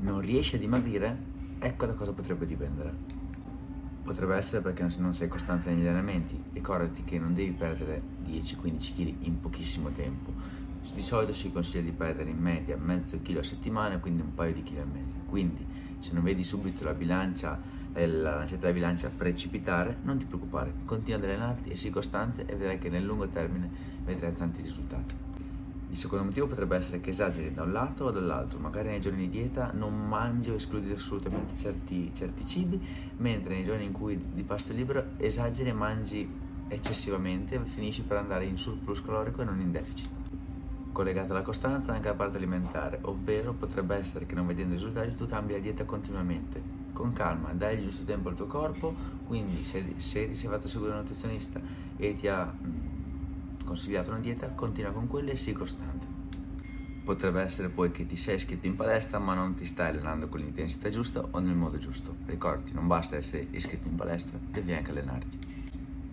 non riesci a dimagrire, ecco da cosa potrebbe dipendere. Potrebbe essere perché non sei costante negli allenamenti. Ricordati che non devi perdere 10-15 kg in pochissimo tempo. Di solito si consiglia di perdere in media mezzo chilo a settimana, quindi un paio di chili al mese. Quindi, se non vedi subito la bilancia, eh, la lancetta della bilancia precipitare, non ti preoccupare, continua ad allenarti e sii costante e vedrai che nel lungo termine vedrai tanti risultati. Il secondo motivo potrebbe essere che esageri da un lato o dall'altro, magari nei giorni di dieta non mangi o escludi assolutamente certi, certi cibi, mentre nei giorni in cui di pasto libero esageri e mangi eccessivamente e finisci per andare in surplus calorico e non in deficit. Collegata alla costanza anche la parte alimentare, ovvero potrebbe essere che non vedendo risultati tu cambi la dieta continuamente. Con calma, dai il giusto tempo al tuo corpo, quindi se, se ti sei fatto seguire un nutrizionista e ti ha consigliato una dieta, continua con quella e sii costante. Potrebbe essere poi che ti sei iscritto in palestra ma non ti stai allenando con l'intensità giusta o nel modo giusto. Ricordati, non basta essere iscritto in palestra, devi anche allenarti.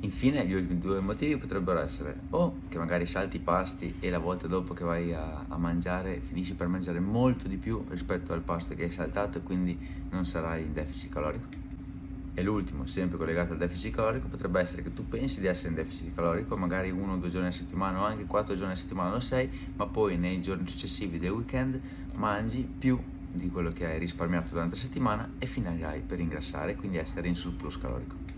Infine, gli ultimi due motivi potrebbero essere o che magari salti i pasti e la volta dopo che vai a, a, mangiare finisci per mangiare molto di più rispetto al pasto che hai saltato e quindi non sarai in deficit calorico e l'ultimo, sempre collegato al deficit calorico, potrebbe essere che tu pensi di essere in deficit calorico, magari uno o due giorni a settimana o anche quattro giorni a settimana lo sei, ma poi nei giorni successivi del weekend mangi più di quello che hai risparmiato durante la settimana e finirai per ingrassare, quindi essere in surplus calorico.